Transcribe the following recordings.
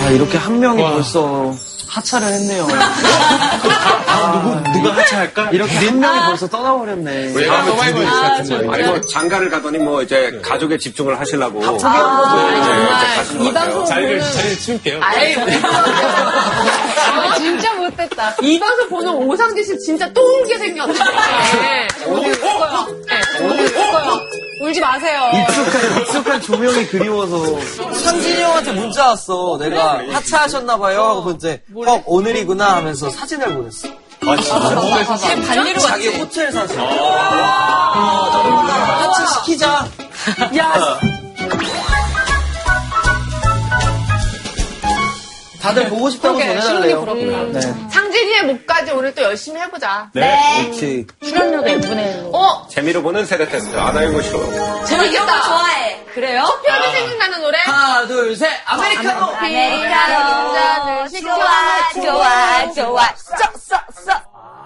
자, 이렇게 한 명이 벌써 하차를 했네요. 누구, 누가 하차할까? 이렇게 한 명이 벌써 떠나버렸네. 아니 뭐 장가를 가더니 뭐 이제 가족에 집중을 하시려고 네, 포기한 거죠. 이제 가신 것 이. 방송 자리를, 보는 자리를 치울게요. 아이, 아, 진짜 못됐다. 이 방송 보는 오상진 씨 진짜 또 울게 생겼네. 거요. 네, 오늘 울 거요. 울지 마세요. 익숙한, 익숙한 조명이 그리워서. 상진이 형한테 문자 왔어. 내가 하차하셨나봐요. 하고 이제, 형, 오늘이구나 하면서 사진을 보냈어. 쟤 반리로 자기 왔지. 호텔 사진. 하차 시키자. 야, 다들 보고 싶다고 그러게, 전해달래요. 신혼이 부럽다. 네. 상진이의 목까지 오늘 또 열심히 해보자. 그렇지. 출연료도 1분의 1로. 어, 재미로 보는 세대 테스트 안 알고 싫어. 재밌겠다. 좋아해. 그래요? 커피하게 생각나는 노래? 하나, 둘, 셋. 아메리카노. 아메리카노. 좋아, 좋아, 좋아. 써, 써, 써.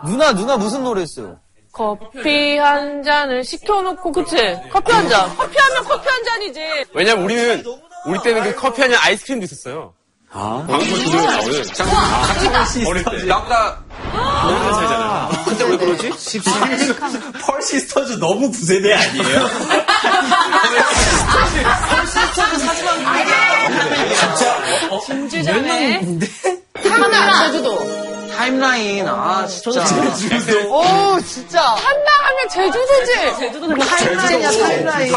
누나, 누나 무슨 노래 했어요? 커피 한 잔을 시켜놓고, 그치? 커피 한 잔. 커피 하면 커피 한 잔이지. 왜냐면 우리는, 우리 때는 그 커피 아니라 아이스크림도 있었어요. 아. 방송 도중에 나오는. 어릴 때. 나보다 몇년 차이잖아요. 근데 왜 그러지? 펄 시스터즈 너무 구세대 아니에요? 진주전에. 하나, 제주도. 타임라인. 아, 진짜. 오, 진짜. 한나 하면 제주도지. 제주도는 타임라인이야, 타임라인.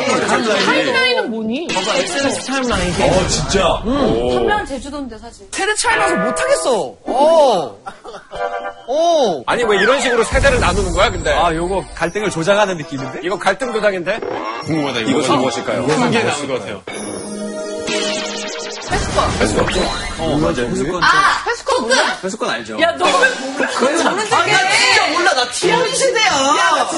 타임라인은 뭐니? 봐봐, SNS 타임라인. 어, 진짜. 한명 제주도인데, 사실. 세대 차이 나서 못하겠어. 어. 어. 아니 왜 이런 식으로 세대를 나누는 거야 근데? 아, 요거 갈등을 조장하는 느낌인데? 이거 갈등 도장인데? 궁금하다, 이거. 무엇일까요? 한개 나온 것 같아요. 어, 맞아요. 아! 패스코 뭐야? 회수권 알죠? 야, 너 그걸 저는 아, 나 진짜 몰라. 나 TMI 세대야.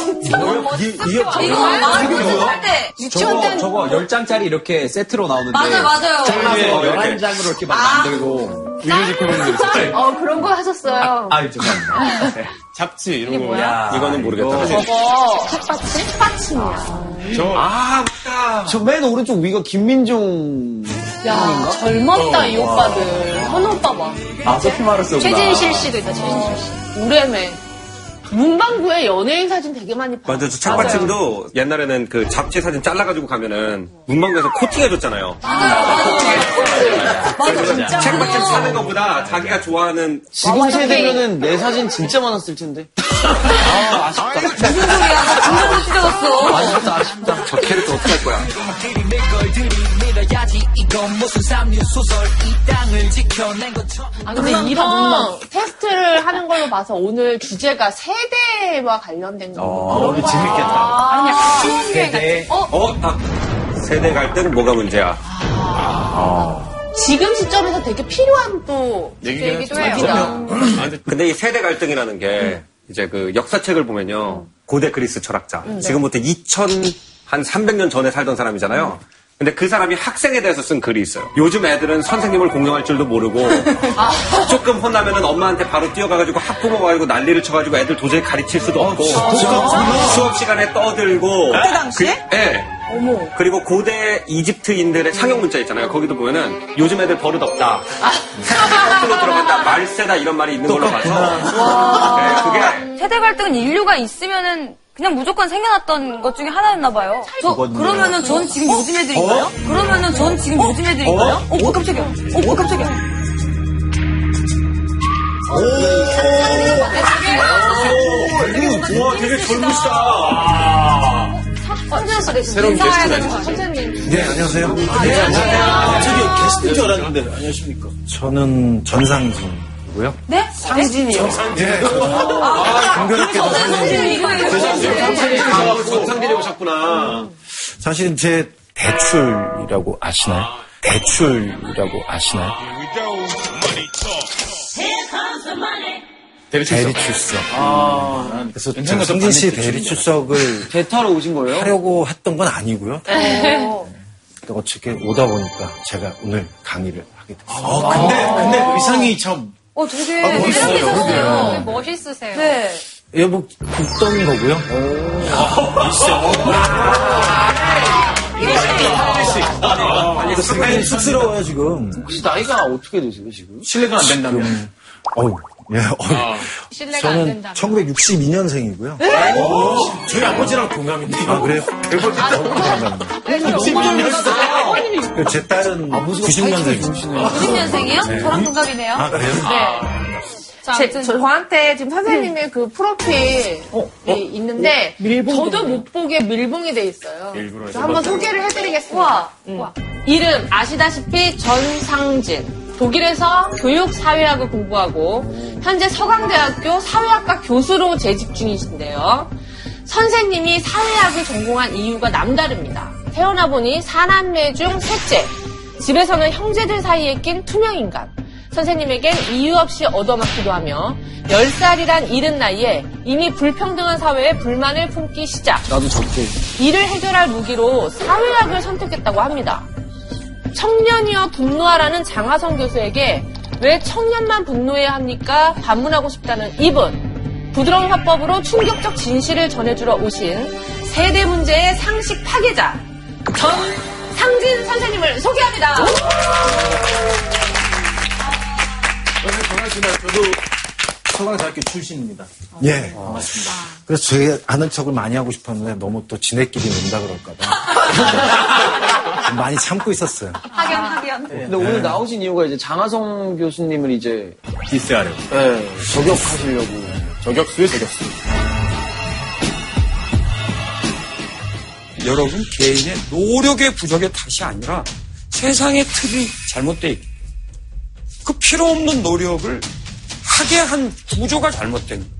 이, 이게 이거 마흔 살 때. 유치원 저거, 때. 저거 10장짜리 이렇게 세트로 나오는데. 맞아, 맞아요. 잘라서 이렇게. 11장으로 이렇게 막 만들고. 뮤직 코너들 있었죠. 어, 그런 거 하셨어요. 아, 죄송합니다. 네. 잡지, 이런 거. 야, 이거는 모르겠다. 저거, 책받침? 책받침이야. 저, 아 맞다. 저 맨 오른쪽 위가 김민종. 야, 젊었다, 이 오빠들. 현우 오빠 봐. 아, 소피 마르스구나. 최진실 씨도 있다, 최진실 씨. 우레메. 문방구에 연예인 사진 되게 많이 봐. 맞아, 저 책받침도 옛날에는 그 잡지 사진 잘라가지고 가면은 문방구에서 코팅 해줬잖아요. 맞아, 진짜. 책받침 사는 것보다 자기가 좋아하는 지금 세대면은 내 사진 진짜 많았을 텐데. 아, 아쉽다. 무슨 소리야? 나 진짜 못 찢어졌어. 아쉽다, 아쉽다. 저 캐릭터 어떻게 할 거야? 아, 근데 이런 테스트를 하는 걸로 봐서 오늘 주제가 세대와 관련된 거. 어, 우리 재밌겠다. 아, 약간 추억여행 세대. 같은. 어? 어, 아, 세대 갈등 뭐가 문제야? 지금 시점에서 되게 필요한 또 하죠. 해요. 아, 근데 근데 이 세대 갈등이라는 게 이제 그 역사책을 보면요. 고대 그리스 철학자. 지금부터 2000, 한 300년 전에 살던 사람이잖아요. 근데 그 사람이 학생에 대해서 쓴 글이 있어요. 요즘 애들은 선생님을 공경할 줄도 모르고 조금 혼나면은 엄마한테 바로 뛰어가가지고 학부모 가지고 난리를 쳐가지고 애들 도저히 가르칠 수도 없고 수업 시간에 떠들고 그때 당시에? 네. 그리고 고대 이집트인들의 상형 문자 있잖아요. 거기도 보면은 요즘 애들 버릇 없다. 학교로 들어간다. 말세다 이런 말이 있는 걸로 봐서 네, 그게 세대 갈등은 인류가 있으면은 그냥 무조건 생겨났던 것 중에 하나였나 봐요. 저 그러면은 전 지금 요즘 애들인가요? 그러면은 전 지금 요즘 애들인가요? 어, 어 깜짝이야. 어, 어 깜짝이야. 와, 되게 젊으시다. 새로운 게스트 나주셨죠. 선생님. 네, 안녕하세요. 네, 안녕하세요. 저기 게스트인 줄 알았는데, 안녕하십니까. 저는 전상 진이고요. 네? 상진이요? 공교롭게도 전상들이 오셨구나. 사실은 제 대출이라고 아시나요? 대출이라고 아시나요? 대리 출석. 대리출석. 그래서 저 성진 씨 대리 출석을 대타로 오신 거예요? 하려고 했던 건 아니고요. 또 어떻게 오다 보니까 제가 오늘 강의를 하게 됐어요. 근데, 근데 의상이 참. 어, 되게 멋있어요. 매력있었어요. 멋있으세요. 네. 여보 굽던 거고요. 굉장히 쑥스러워요, 지금. 혹시 나이가 어떻게 되세요, 지금? 실례가 안 된다면. 어우, 예, 어우. 신뢰가 안 저는 된다. 1962년생이고요. 저희 아버지랑 동갑인데. 아, 그래요? 아, 제 딸은 90년생이에요. 90년생이요? 저랑 동갑이네요. 아, 그래요? 자, 제, 저한테 지금 선생님의 그 프로필이 있는데 저도 못 보게 밀봉이 돼 있어요. 그래서 한번 소개를 해드리겠습니다. 음. 이름 아시다시피 전상진. 독일에서 교육 사회학을 공부하고 현재 서강대학교 사회학과 교수로 재직 중이신데요. 선생님이 사회학을 전공한 이유가 남다릅니다. 태어나 보니 사남매 중 셋째. 집에서는 형제들 사이에 낀 투명인간. 선생님에겐 이유 없이 얻어맞기도 하며 10살이란 이른 나이에 이미 불평등한 사회에 불만을 품기 시작. 나도 적게. 이를 해결할 무기로 사회학을 선택했다고 합니다. 청년이여 분노하라는 장하성 교수에게 왜 청년만 분노해야 합니까? 반문하고 싶다는 이분. 부드러운 화법으로 충격적 진실을 전해주러 오신 세대 문제의 상식 파괴자 전 상진 선생님을 소개합니다. 전하시나 저도 서강대학교 출신입니다. 예. 그래서 제 아는 척을 많이 하고 싶었는데 너무 또 지네끼리 논다 그럴까봐. 많이 참고 있었어요. 학연, 학연. 근데 오늘 나오신 이유가 이제 장하성 교수님을 이제 디스하려고. 예, 저격하시려고. 저격수의 저격수. 여러분 개인의 노력의 부족의 탓이 아니라 세상의 틀이 잘못돼 있고 그 필요 없는 노력을 하게 한 구조가 잘못된 거예요.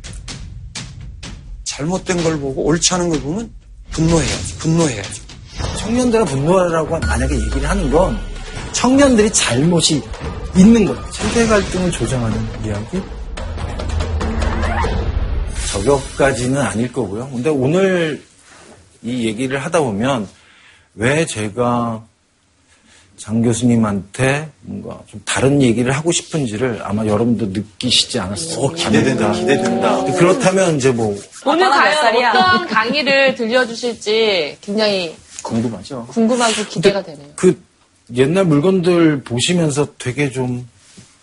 잘못된 걸 보고 옳지 않은 걸 보면 분노해야죠. 분노해야죠. 청년들은 분노하라고 만약에 얘기를 하는 건 청년들이 잘못이 있는 거예요. 세대 갈등을 조정하는 이야기? 저격까지는 아닐 거고요. 근데 오늘 이 얘기를 하다 보면 왜 제가 장 교수님한테 뭔가 좀 다른 얘기를 하고 싶은지를 아마 여러분도 느끼시지 않았어요. 기대된다, 기대된다. 그렇다면 이제 뭐 오늘 과연? 어떤 강의를 들려주실지 굉장히 궁금하죠? 궁금하고 기대가 되네요. 그 옛날 물건들 보시면서 되게 좀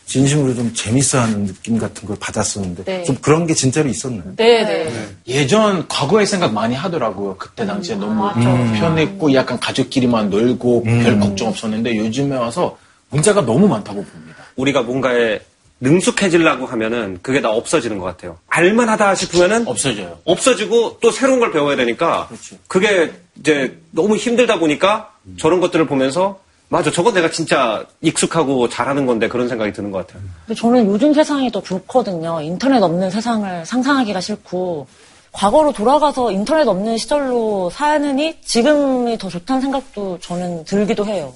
진심으로 좀 재밌어하는 느낌 같은 걸 받았었는데 네. 좀 그런 게 진짜로 있었나요? 네 네. 예전 과거의 생각 많이 하더라고요. 그때 당시에 너무 편했고 약간 가족끼리만 놀고 별 걱정 없었는데 요즘에 와서 문제가 너무 많다고 봅니다. 우리가 뭔가에 능숙해지려고 하면은 그게 다 없어지는 것 같아요. 알만하다 싶으면은 없어져요. 없어지고 또 새로운 걸 배워야 되니까 그렇죠. 그게 이제 너무 힘들다 보니까 저런 것들을 보면서 맞아 저건 내가 진짜 익숙하고 잘하는 건데 그런 생각이 드는 것 같아요. 근데 저는 요즘 세상이 더 좋거든요. 인터넷 없는 세상을 상상하기가 싫고 과거로 돌아가서 인터넷 없는 시절로 사느니 지금이 더 좋다는 생각도 저는 들기도 해요.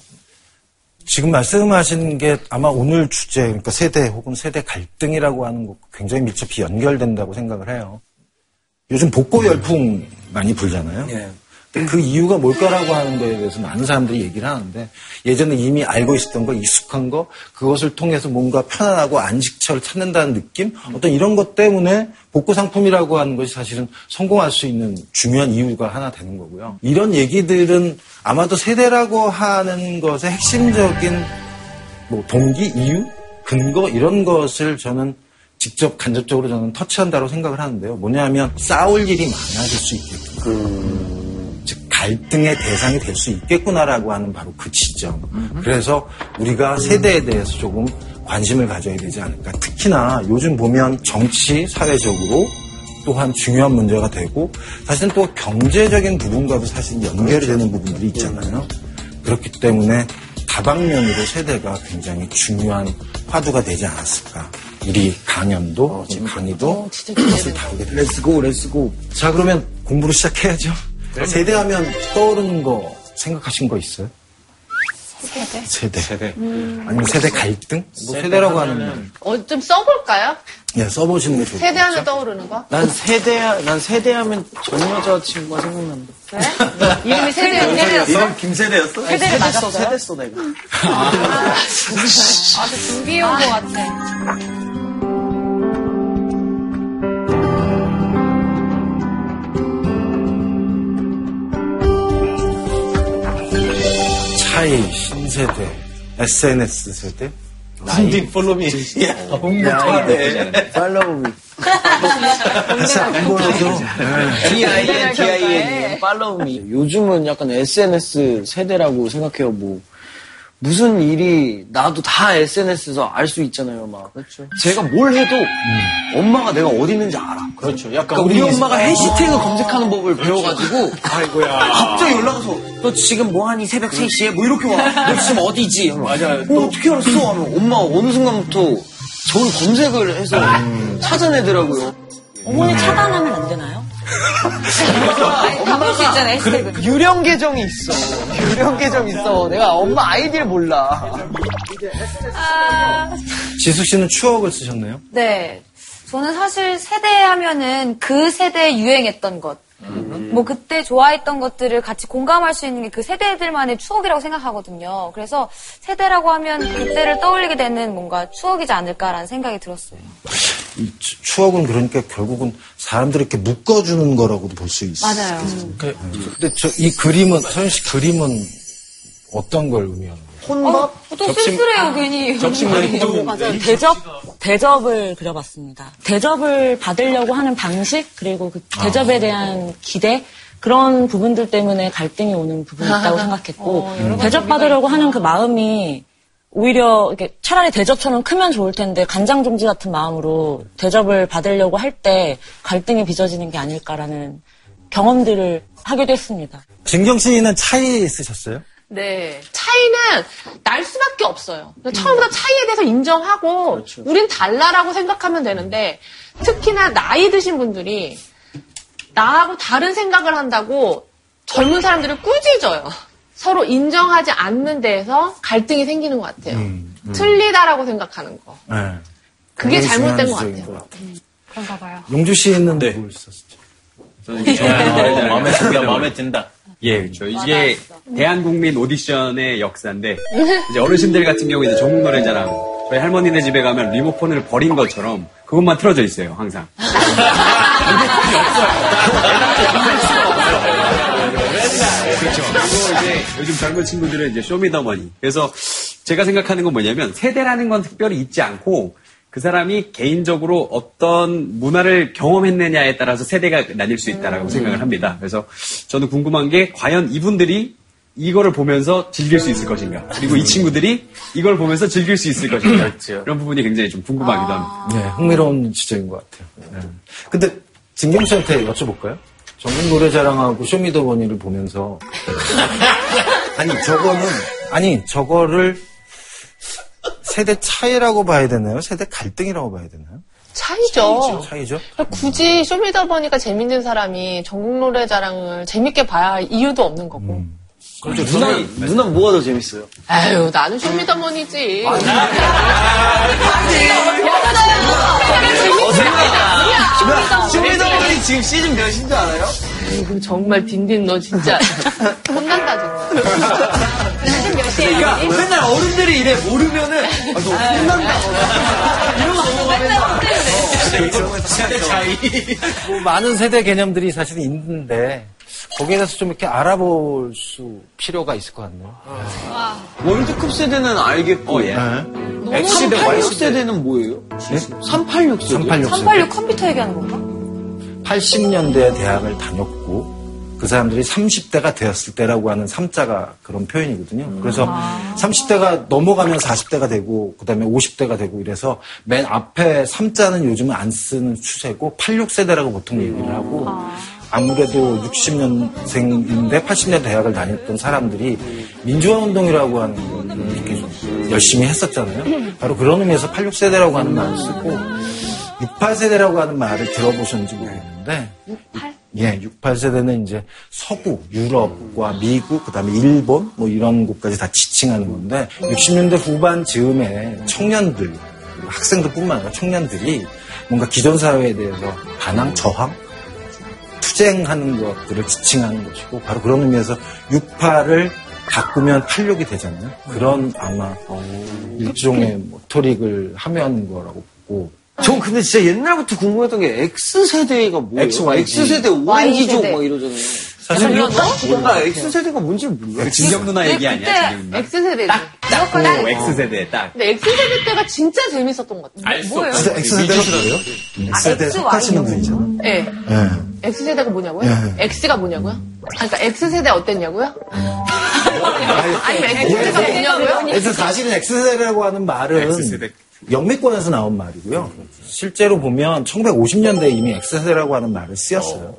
지금 말씀하시는 게 아마 오늘 주제, 그러니까 세대 혹은 세대 갈등이라고 하는 거 굉장히 밀접히 연결된다고 생각을 해요. 요즘 복고 열풍 많이 불잖아요. 예. 그 이유가 뭘까라고 하는 거에 대해서 많은 사람들이 얘기를 하는데 예전에 이미 알고 있었던 거, 익숙한 거, 그것을 통해서 뭔가 편안하고 안식처를 찾는다는 느낌? 어떤 이런 것 때문에 복고 상품이라고 하는 것이 사실은 성공할 수 있는 중요한 이유가 하나 되는 거고요. 이런 얘기들은 아마도 세대라고 하는 것의 핵심적인 뭐 동기, 이유, 근거 이런 것을 저는 직접 간접적으로 저는 터치한다고 생각을 하는데요. 뭐냐면 싸울 일이 많아질 수 있게끔. 즉 갈등의 대상이 될 수 있겠구나라고 하는 바로 그 지점. 그래서 우리가 세대에 대해서 조금 관심을 가져야 되지 않을까. 특히나 요즘 보면 정치, 사회적으로 또한 중요한 문제가 되고 사실은 또 경제적인 부분과도 사실 연결이 되는 부분들이 있잖아요. 그렇기 때문에 다방면으로 세대가 굉장히 중요한 화두가 되지 않았을까. 우리 강연도, 강의도 그것을 다루게 됩니다. Let's go, let's go. 자, 그러면 공부를 시작해야죠. 세대하면 떠오르는 거 생각하신 거 있어요? 세대? 세대. 세대. 아니면 세대 갈등? 뭐 세대라고 하는 어, 좀 써볼까요? 예, 써보시는 게 좋을 것 세대 하면 같죠? 떠오르는 거? 난 세대, 난 세대하면 전 여자친구가 생각난다. 이름이 세대였어? 이름 김세대였어? 세대를 맞았어요? 세대했어, 내가. 아주 준비해온 것 같아. 차이, 신세대, SNS 세대, 딘딘 폴로미. 야, 홍보하네. 팔로우 미. 사실 안 보여도 D-I-N, D-I-N, 팔로우 미. 요즘은 약간 SNS 세대라고 생각해요, 뭐. 무슨 일이 나도 다 SNS에서 알 수 있잖아요, 막. 그렇죠. 제가 뭘 해도 엄마가 내가 어디 있는지 알아. 그렇죠. 약간 그러니까 우리 우리 엄마가 해시태그 검색하는 법을 배워가지고 아이고야. 갑자기 연락 와서 너 지금 뭐하니 새벽 3시에 뭐 이렇게 와. 너 지금 어디지? 맞아요. 어, 어떻게 알았어? 하면 엄마가 어느 순간부터 저를 검색을 해서 찾아내더라고요. 어머니 차단하면 안 되나요? 바꿀 수 있잖아요, 해시태그. 유령 계정이 있어. 유령 계정 있어. 내가 엄마 아이디를 몰라. 지수 씨는 추억을 쓰셨나요? 네. 저는 사실 세대 하면은 그 세대에 유행했던 것. 뭐 그때 좋아했던 것들을 같이 공감할 수 있는 게 그 세대들만의 추억이라고 생각하거든요. 그래서 세대라고 하면 그때를 떠올리게 되는 뭔가 추억이지 않을까라는 생각이 들었어요. 이 추- 추억은 그러니까 결국은 사람들을 이렇게 묶어주는 거라고도 볼 수 있어요. 맞아요. 근데 저 이 그림은 서현 씨 그림은 어떤 걸 의미하는 거예요? 혼밥? 어, 또 쓸쓸해요, 괜히. 맞아요. 대접, 대접을 그려봤습니다. 대접을 받으려고 하는 방식, 그리고 그 대접에 대한 기대, 그런 부분들 때문에 갈등이 오는 부분이 있다고 생각했고, 대접받으려고 하는 그 마음이 오히려 이렇게 차라리 대접처럼 크면 좋을 텐데 간장 종지 같은 마음으로 대접을 받으려고 할 때 갈등이 빚어지는 게 아닐까라는 경험들을 하기도 했습니다. 진경 씨는 차이 쓰셨어요? 네. 차이는 날 수밖에 없어요. 처음부터 차이에 대해서 인정하고 우린 달라라고 생각하면 되는데 특히나 나이 드신 분들이 나하고 다른 생각을 한다고 젊은 사람들을 꾸짖어요. 서로 인정하지 않는 데에서 갈등이 생기는 것 같아요. 틀리다라고 생각하는 거. 네. 그게 잘못된 것 같아요. 것 같아요. 그런가 봐요. 용주 씨는 네. 뭘 썼었죠? 어, 마음에 든다, 마음에 든다. 예, 그렇죠. 이게 대한국민 오디션의 역사인데 이제 어르신들 같은 경우 이제 전국 노래자랑 저희 할머니네 집에 가면 리모컨을 버린 것처럼 그것만 틀어져 있어요, 항상. 그렇죠. 그리고 이제 요즘 젊은 친구들은 이제 쇼미더머니. 그래서 제가 생각하는 건 뭐냐면 세대라는 건 특별히 있지 않고 그 사람이 개인적으로 어떤 문화를 경험했느냐에 따라서 세대가 나뉠 수 있다라고 생각을 합니다. 그래서 저는 궁금한 게 과연 이분들이 이거를 보면서 즐길 수 있을 것인가. 그리고 이 친구들이 이걸 보면서 즐길 수 있을 것인가. 이런 부분이 굉장히 좀 궁금하기도 합니다. 네, 흥미로운 지적인 것 같아요. 네. 근데 진경 씨한테 여쭤볼까요? 전국 노래자랑하고 쇼미더머니를 보면서 아니 저거는 아니 저거를 세대 차이라고 봐야 되나요? 세대 갈등이라고 봐야 되나요? 차이죠. 차이죠. 그러니까 굳이 쇼미더머니가 재밌는 사람이 전국 노래자랑을 재밌게 봐야 할 이유도 없는 거고. 그렇죠. 누나, 누나 뭐가 더 재밌어요? 아유, 나는 쇼미더머니지. 쇼미더머니 지금 시즌 몇인 줄 알아요? 그럼 정말 딘딘 너 진짜 혼난다 정말. 그러니까 맨날 어른들이 이래 모르면은 아, 너 혼난다. 이러고 넘어가면 뭐 많은 세대 개념들이 사실 있는데 거기에 대해서 좀 이렇게 알아볼 수 필요가 있을 것 같네요. 월드컵 세대는 알겠고 네. X세대, Y세대는 뭐예요? 386 세대? 386 세대. 386 컴퓨터 얘기하는 건가? 80년대 대학을 다녔고 그 사람들이 30대가 되었을 때라고 하는 3자가 그런 표현이거든요. 그래서 30대가 넘어가면 40대가 되고 그다음에 50대가 되고 이래서 맨 앞에 3자는 요즘은 안 쓰는 추세고 86세대라고 보통 얘기를 하고 아무래도 60년생인데 80년 대학을 다녔던 사람들이 민주화 운동이라고 하는 걸 이렇게 열심히 했었잖아요. 바로 그런 의미에서 86세대라고 하는 말을 쓰고 68세대라고 하는 말을 들어보셨는지 모르겠는데 68? 예, 68세대는 이제 서부, 유럽과 미국, 그 다음에 일본 뭐 이런 곳까지 다 지칭하는 건데 60년대 후반 즈음에 청년들, 학생들 뿐만 아니라 청년들이 뭔가 기존 사회에 대해서 반항, 저항, 투쟁하는 것들을 지칭하는 것이고 바로 그런 의미에서 68을 바꾸면 86이 되잖아요. 그런 아마 일종의 뭐 토릭을 하면 거라고 보고 전 근데 진짜 옛날부터 궁금했던 게 X세대가 뭐예요? XYZ. X세대, Y기족 막 이러잖아요. 사실 몰라, 너? 나 X세대가 뭔지 몰라. 진경 누나 얘기 아니야, 진경 누나? X세대지. 오, X세대 딱. 근데 X세대 때가 진짜 재밌었던 것 같아요. 알수 뭐예요? 진짜 X세대가 뭐예요? X세대. 분이죠. 네. 예. X세대가 뭐냐고요? 네. X가 뭐냐고요? 아, 그러니까 X세대 어땠냐고요? 아니면 X세대가 뭐냐고요? 그래서 사실은 X세대라고 하는 말은 X세대. 영미권에서 나온 말이고요. 실제로 보면 1950년대에 이미 X세대라고 하는 말을 쓰였어요.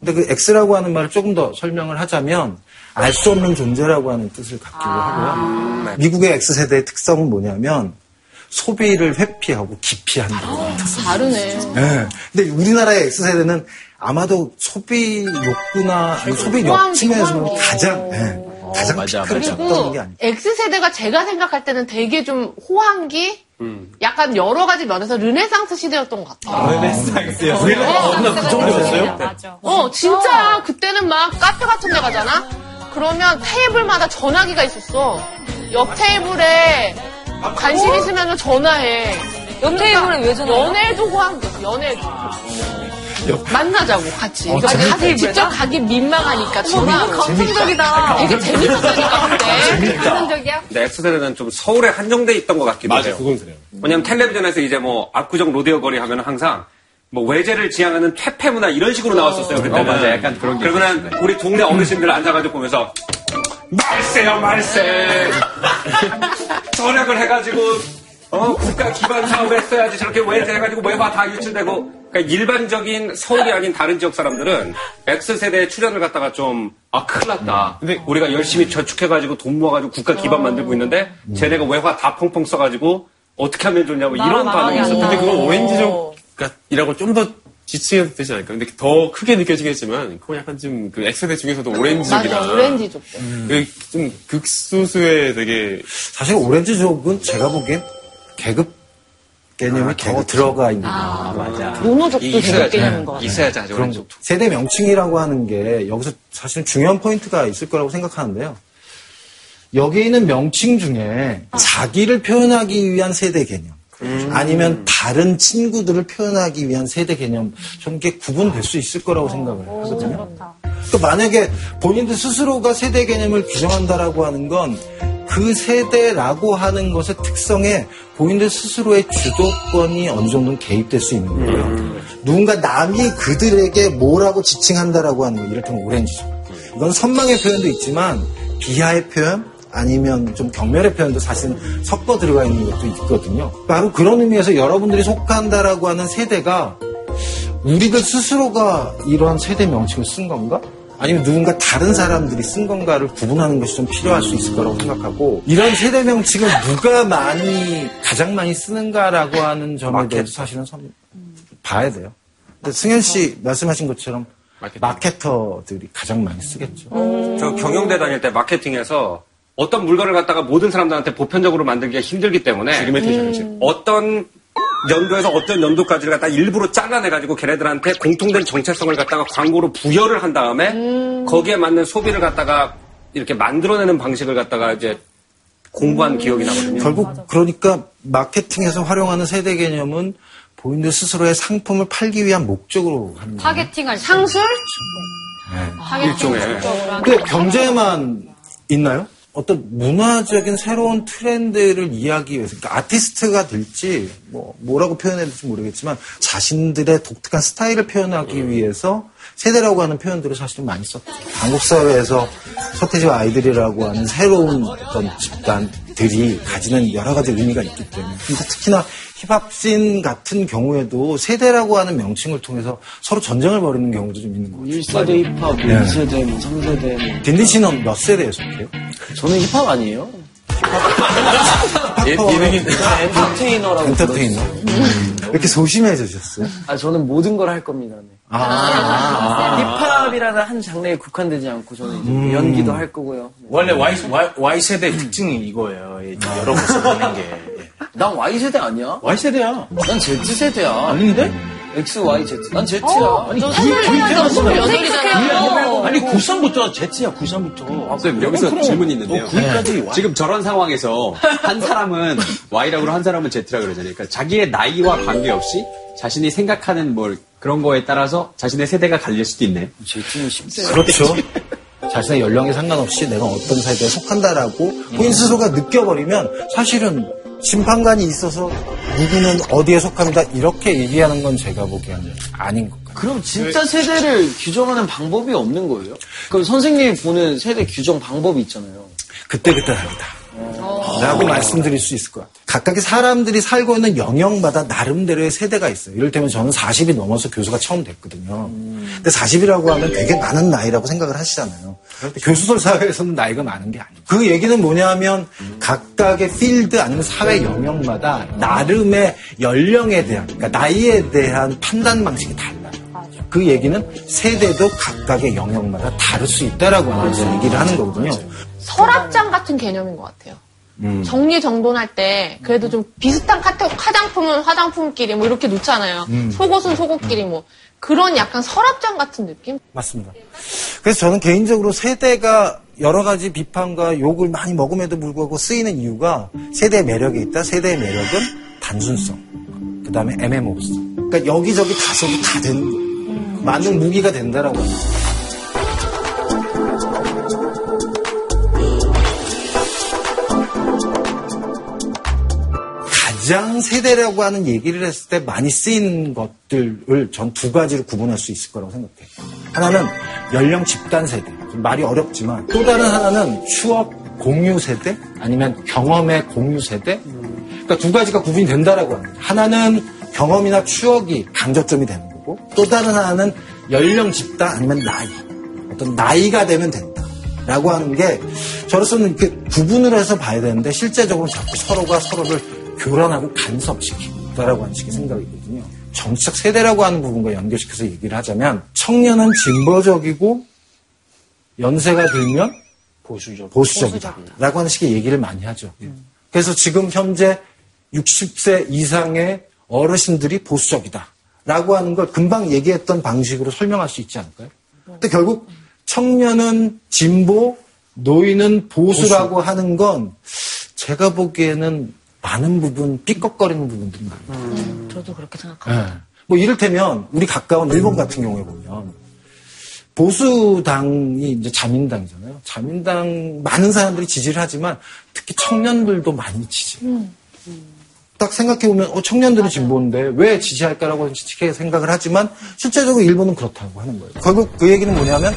근데 그 X라고 하는 말을 조금 더 설명을 하자면 알 수 없는 존재라고 하는 뜻을 갖기도 하고요. 미국의 X세대의 특성은 뭐냐면 소비를 회피하고 기피한다는 뜻입니다. 다르네. 네. 근데 우리나라의 X세대는 아마도 소비 욕구나 아니, 소비 측면에서는 호황기. 가장 네, 가장 맞아, 피크를 맞아. 그리고 게 아니에요. X세대가 제가 생각할 때는 되게 좀 호황기? 약간 여러 가지 면에서 르네상스 시대였던 것 같아요. 르네상스요. 그 정도였어요? 맞아. 어, 진짜 그때는 막 카페 같은 데 가잖아? 그러면 테이블마다 전화기가 있었어. 옆 테이블에 관심 있으면 전화해. 옆 테이블에 왜 전화해? 연애해도 호황기, 연애해도. 만나자고, 같이. 어, 그러니까 재밌다. 가서 직접 가기 민망하니까 전화. 감성적이다. 되게 재밌었다니까, 그때. 감성적이야? 근데 X세대는 좀 서울에 한정돼 있던 것 같기도 맞아, 해요. 그건 그래요. 왜냐면 텔레비전에서 이제 뭐 압구정 로데오 거리 하면 항상 뭐 외제를 지향하는 퇴폐 문화 이런 식으로 나왔었어요. 그때는. 어, 맞아. 약간 그런 게 그러면 우리 동네 어르신들 앉아가지고 보면서 말세요 말세 전략을 해가지고 어 국가 기반 사업 했어야지 저렇게 외제 해가지고 외화 다 유출되고 그러니까 일반적인 서울이 아닌 다른 지역 사람들은 X세대의 출현을 갖다가 좀 아 큰일 났다. 근데 우리가 열심히 저축해가지고 돈 모아가지고 국가 기반 만들고 있는데 쟤네가 외화 다 펑펑 써가지고 어떻게 하면 좋냐고 이런 반응이 있었는데 근데 그건 오렌지족이라고 좀 더 지칭해도 되지 않을까? 근데 더 크게 느껴지겠지만, 그건 약간 좀, 그 X세대 중에서도 오렌지족이라. 맞아, 오렌지족. 그좀 극소수의 되게, 사실 오렌지족은 제가 보기엔 계급 개념이 더 들어가 있는 아, 맞아. 모노족도 되게 있어야지. 개념인 것 같아요. 있어야지 아주 그런 거. 세대 명칭이라고 하는 게 여기서 사실 중요한 포인트가 있을 거라고 생각하는데요. 여기 있는 명칭 중에 자기를 표현하기 위한 세대 개념, 아니면 다른 친구들을 표현하기 위한 세대 개념, 저는 게 구분될 수 있을 거라고 생각을 하거든요. 또 만약에 본인들 스스로가 세대 개념을 규정한다라고 하는 건 그 세대라고 하는 것의 특성에 본인들 스스로의 주도권이 어느 정도는 개입될 수 있는 거예요. 누군가 남이 그들에게 뭐라고 지칭한다라고 하는 거, 이를테면 오렌지죠. 이건 선망의 표현도 있지만 비하의 표현, 아니면 좀 경멸의 표현도 사실 섞어 들어가 있는 것도 있거든요. 바로 그런 의미에서 여러분들이 속한다라고 하는 세대가 우리들 스스로가 이러한 세대 명칭을 쓴 건가? 아니면 누군가 다른 사람들이 쓴 건가를 구분하는 것이 좀 필요할 수 있을 거라고 생각하고 이런 세대 명칭을 누가 많이 가장 많이 쓰는가라고 하는 점에 대해서 사실은 선- 봐야 돼요. 근데 승현 씨 말씀하신 것처럼 마케터들이 가장 많이 쓰겠죠. 저 경영대 다닐 때 마케팅에서 어떤 물건을 갖다가 모든 사람들한테 보편적으로 만들기가 힘들기 때문에 세그멘테이션이지. 어떤 연도에서 어떤 연도까지를 갖다 일부러 잘라내가지고 걔네들한테 공통된 정체성을 갖다가 광고로 부여를 한 다음에 거기에 맞는 소비를 갖다가 이렇게 만들어내는 방식을 갖다가 이제 공부한 기억이 나거든요. 결국 그러니까 마케팅에서 활용하는 세대 개념은 본인들 스스로의 상품을 팔기 위한 목적으로 하는 거예요. targeting할 때. 상술? targeting 일종의. 목적으로 하는 근데 경제만 있나요? 어떤 문화적인 새로운 트렌드를 이해하기 위해서, 그러니까 아티스트가 될지, 뭐, 뭐라고 표현해야 될지 모르겠지만, 자신들의 독특한 스타일을 표현하기 위해서 세대라고 하는 표현들을 사실은 많이 썼죠. 한국 사회에서 서태지와 아이들이라고 하는 새로운 어떤 집단들이 가지는 여러 가지 의미가 있기 때문에. 근데 특히나 힙합씬 같은 경우에도 세대라고 하는 명칭을 통해서 서로 전쟁을 벌이는 경우도 좀 있는 것 같아요. 1세대 힙합, 네. 2세대, 뭐 3세대. 뭐. 딘딘 씨는 몇 세대에 속해요? 저는 힙합 아니에요? 예, 예능인. 엔터테이너라고. 엔터테이너. 음. 왜 이렇게 소심해지셨어요? 아, 저는 모든 걸 할 겁니다. 네. 아, 힙합이라는 한 장르에 국한되지 않고 저는 이제 뭐 연기도 할 거고요. 네. 원래 Y, Y, Y세대 특징이 이거예요. 이 여러 모습 보는 게. 예. 난 Y세대 아니야? Y세대야. 난 Z세대야. 아닌데? X, Y, Z. 난 Z야. 아니, 너 그게 한국에서 태어났어. 28이잖아. 아니, 93부터 Z야, 93부터. 아, 선생님, 여기서 질문이 있는데요. 9위까지 지금 저런 상황에서 한 사람은 Y라고 한 사람은 Z라고 그러잖아요. 그러니까 자기의 나이와 관계없이 자신이 생각하는 뭘 그런 거에 따라서 자신의 세대가 갈릴 수도 있네. 제 팀은 10대. 그렇죠. 자신의 연령에 상관없이 내가 어떤 세대에 속한다라고 본인 스스로가 느껴버리면 사실은 심판관이 있어서 누구는 어디에 속합니다 이렇게 얘기하는 건 제가 보기에는 아닌 것 같아요. 그럼 진짜 세대를 규정하는 방법이 없는 거예요? 그럼 선생님이 보는 세대 규정 방법이 있잖아요. 그때그때 다르다. 라고 말씀드릴 수 있을 것 같아요. 각각의 사람들이 살고 있는 영역마다 나름대로의 세대가 있어요. 이를테면 저는 40이 넘어서 교수가 처음 됐거든요. 근데 40이라고 하면 되게 많은 나이라고 생각을 하시잖아요. 교수설 사회에서는 나이가 많은 게 아니에요. 그 얘기는 뭐냐면 각각의 필드 아니면 사회 영역마다 나름의 연령에 대한, 그러니까 나이에 대한 판단 방식이 달라요. 그 얘기는 세대도 각각의 영역마다 다를 수 있다라고 하면서 얘기를 하는 거거든요. 서랍장 같은 개념인 것 같아요. 음. 정리정돈할 때 그래도 좀 비슷한 카테, 화장품은 화장품끼리 뭐 이렇게 놓잖아요. 음. 속옷은 속옷끼리 뭐 그런 약간 서랍장 같은 느낌? 맞습니다. 그래서 저는 개인적으로 세대가 여러 가지 비판과 욕을 많이 먹음에도 불구하고 쓰이는 이유가 세대의 매력이 있다. 세대의 매력은 단순성, 그 다음에 애매모호성. 그러니까 여기저기 다 써도 다되 많은 무기가 된다라고 합니다. 가장 세대라고 하는 얘기를 했을 때 많이 쓰이는 것들을 전 두 가지로 구분할 수 있을 거라고 생각해요. 하나는 연령 집단 세대. 좀 말이 어렵지만 또 다른 하나는 추억 공유 세대 아니면 경험의 공유 세대. 그러니까 두 가지가 구분이 된다라고 합니다. 하나는 경험이나 추억이 강조점이 거 고 또 다른 하나는 연령 집단 아니면 나이. 어떤 나이가 되면 된다. 라고 하는 게 저로서는 이렇게 구분을 해서 봐야 되는데 실제적으로 자꾸 서로가 서로를 교란하고 간섭시킨다라고 하는 식의 생각이거든요. 정치적 세대라고 하는 부분과 연결시켜서 얘기를 하자면 청년은 진보적이고 연세가 들면 보수적. 보수적이다 라고 하는 식의 얘기를 많이 하죠. 그래서 지금 현재 60세 이상의 어르신들이 보수적이다 라고 하는 걸 금방 얘기했던 방식으로 설명할 수 있지 않을까요? 근데 결국 청년은 진보, 노인은 보수라고 하는 건 제가 보기에는 많은 부분 삐걱거리는 부분들이 많아요. 음, 저도 그렇게 생각합니다. 네. 뭐 이를테면 우리 가까운 일본 같은 경우에 보면 보수당이 이제 자민당이잖아요. 자민당 많은 사람들이 지지를 하지만 특히 청년들도 많이 지지. 딱 생각해 보면 어, 청년들이 진보인데 왜 지지할까라고 생각을 하지만 실제적으로 일본은 그렇다고 하는 거예요. 결국 그 얘기는 뭐냐면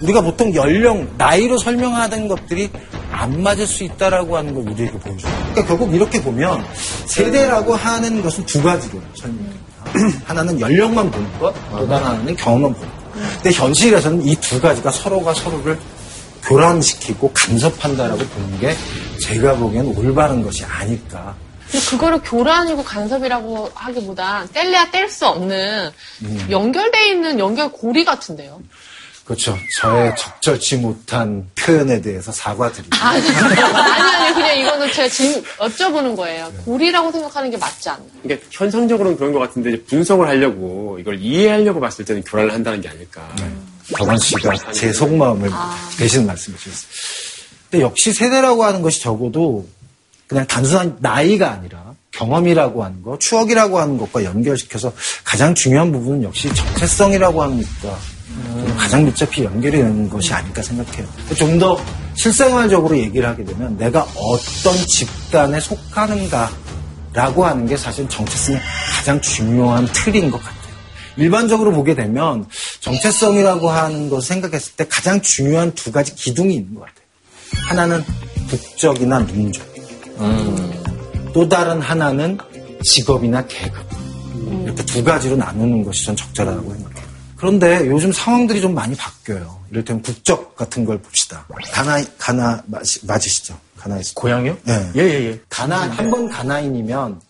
우리가 보통 연령, 나이로 설명하던 것들이 안 맞을 수 있다라고 하는 걸 우리에게 보여줘요. 그러니까 결국 이렇게 보면 세대라고 하는 것은 두 가지로 설명됩니다. 하나는 연령만 보는 것, 또 다른 하나는 경험만 보는 것. 근데 현실에서는 이 두 가지가 서로가 서로를 교란시키고 간섭한다라고 보는 게 제가 보기엔 올바른 것이 아닐까. 근데 그거를 교란이고 간섭이라고 하기보단 뗄래야 뗄 수 없는 연결돼 있는 연결 고리 같은데요. 그렇죠. 저의 적절치 못한 표현에 대해서 사과드립니다. 아니, 아니, 아니, 그냥 이거는 제가 지금 여쭤보는 거예요. 고리라고 생각하는 게 맞지 않나요? 그러니까 현상적으로는 그런 것 같은데 분석을 하려고 이걸 이해하려고 봤을 때는 교란을 한다는 게 아닐까. 저번 씨가 제 속마음을 대신 말씀해 주셨어요. 근데 역시 세대라고 하는 것이 적어도 그냥 단순한 나이가 아니라 경험이라고 하는 것, 추억이라고 하는 것과 연결시켜서 가장 중요한 부분은 역시 정체성이라고 하는 것과 좀 가장 밀접히 연결이 되는 것이 아닐까 생각해요. 좀 더 실생활적으로 얘기를 하게 되면 내가 어떤 집단에 속하는가라고 하는 게 사실 정체성의 가장 중요한 틀인 것 같아요. 일반적으로 보게 되면 정체성이라고 하는 것을 생각했을 때 가장 중요한 두 가지 기둥이 있는 것 같아요. 하나는 국적이나 민족. 또 다른 하나는 직업이나 계급. 이렇게 두 가지로 나누는 것이 전 적절하다고 생각해요. 그런데 요즘 상황들이 좀 많이 바뀌어요. 이를테면 국적 같은 걸 봅시다. 가나, 가나, 맞- 맞으시죠? 가나에서. 고향이요? 네. 예, 예, 예. 가나, 한 번 가나인이면